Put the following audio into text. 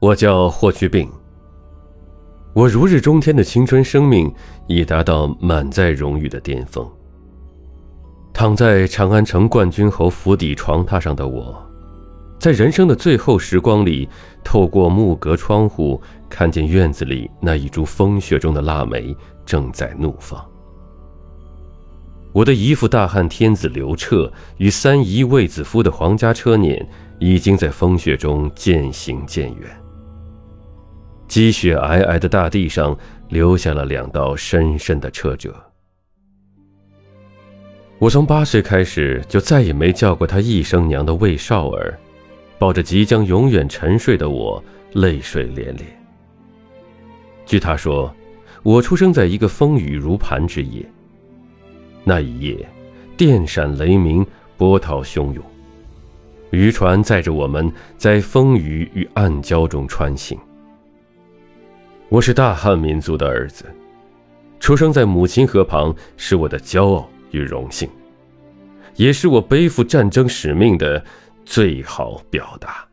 我叫霍去病。我如日中天的青春生命已达到满载荣誉的巅峰。躺在长安城冠军侯府邸床榻上的我，在人生的最后时光里，透过木格窗户，看见院子里那一株风雪中的腊梅正在怒放。我的姨父大汉天子刘彻与三姨卫子夫的皇家车辇，已经在风雪中渐行渐远。积雪皑皑的大地上，留下了两道深深的车辙。我从八岁开始就再也没叫过他一声娘的魏少儿，抱着即将永远沉睡的我，泪水连连。据他说，我出生在一个风雨如磐之夜。那一夜，电闪雷鸣，波涛汹涌，渔船载着我们在风雨与暗礁中穿行。我是大汉民族的儿子，出生在母亲河旁是我的骄傲。与荣幸，也是我背负战争使命的最好表达。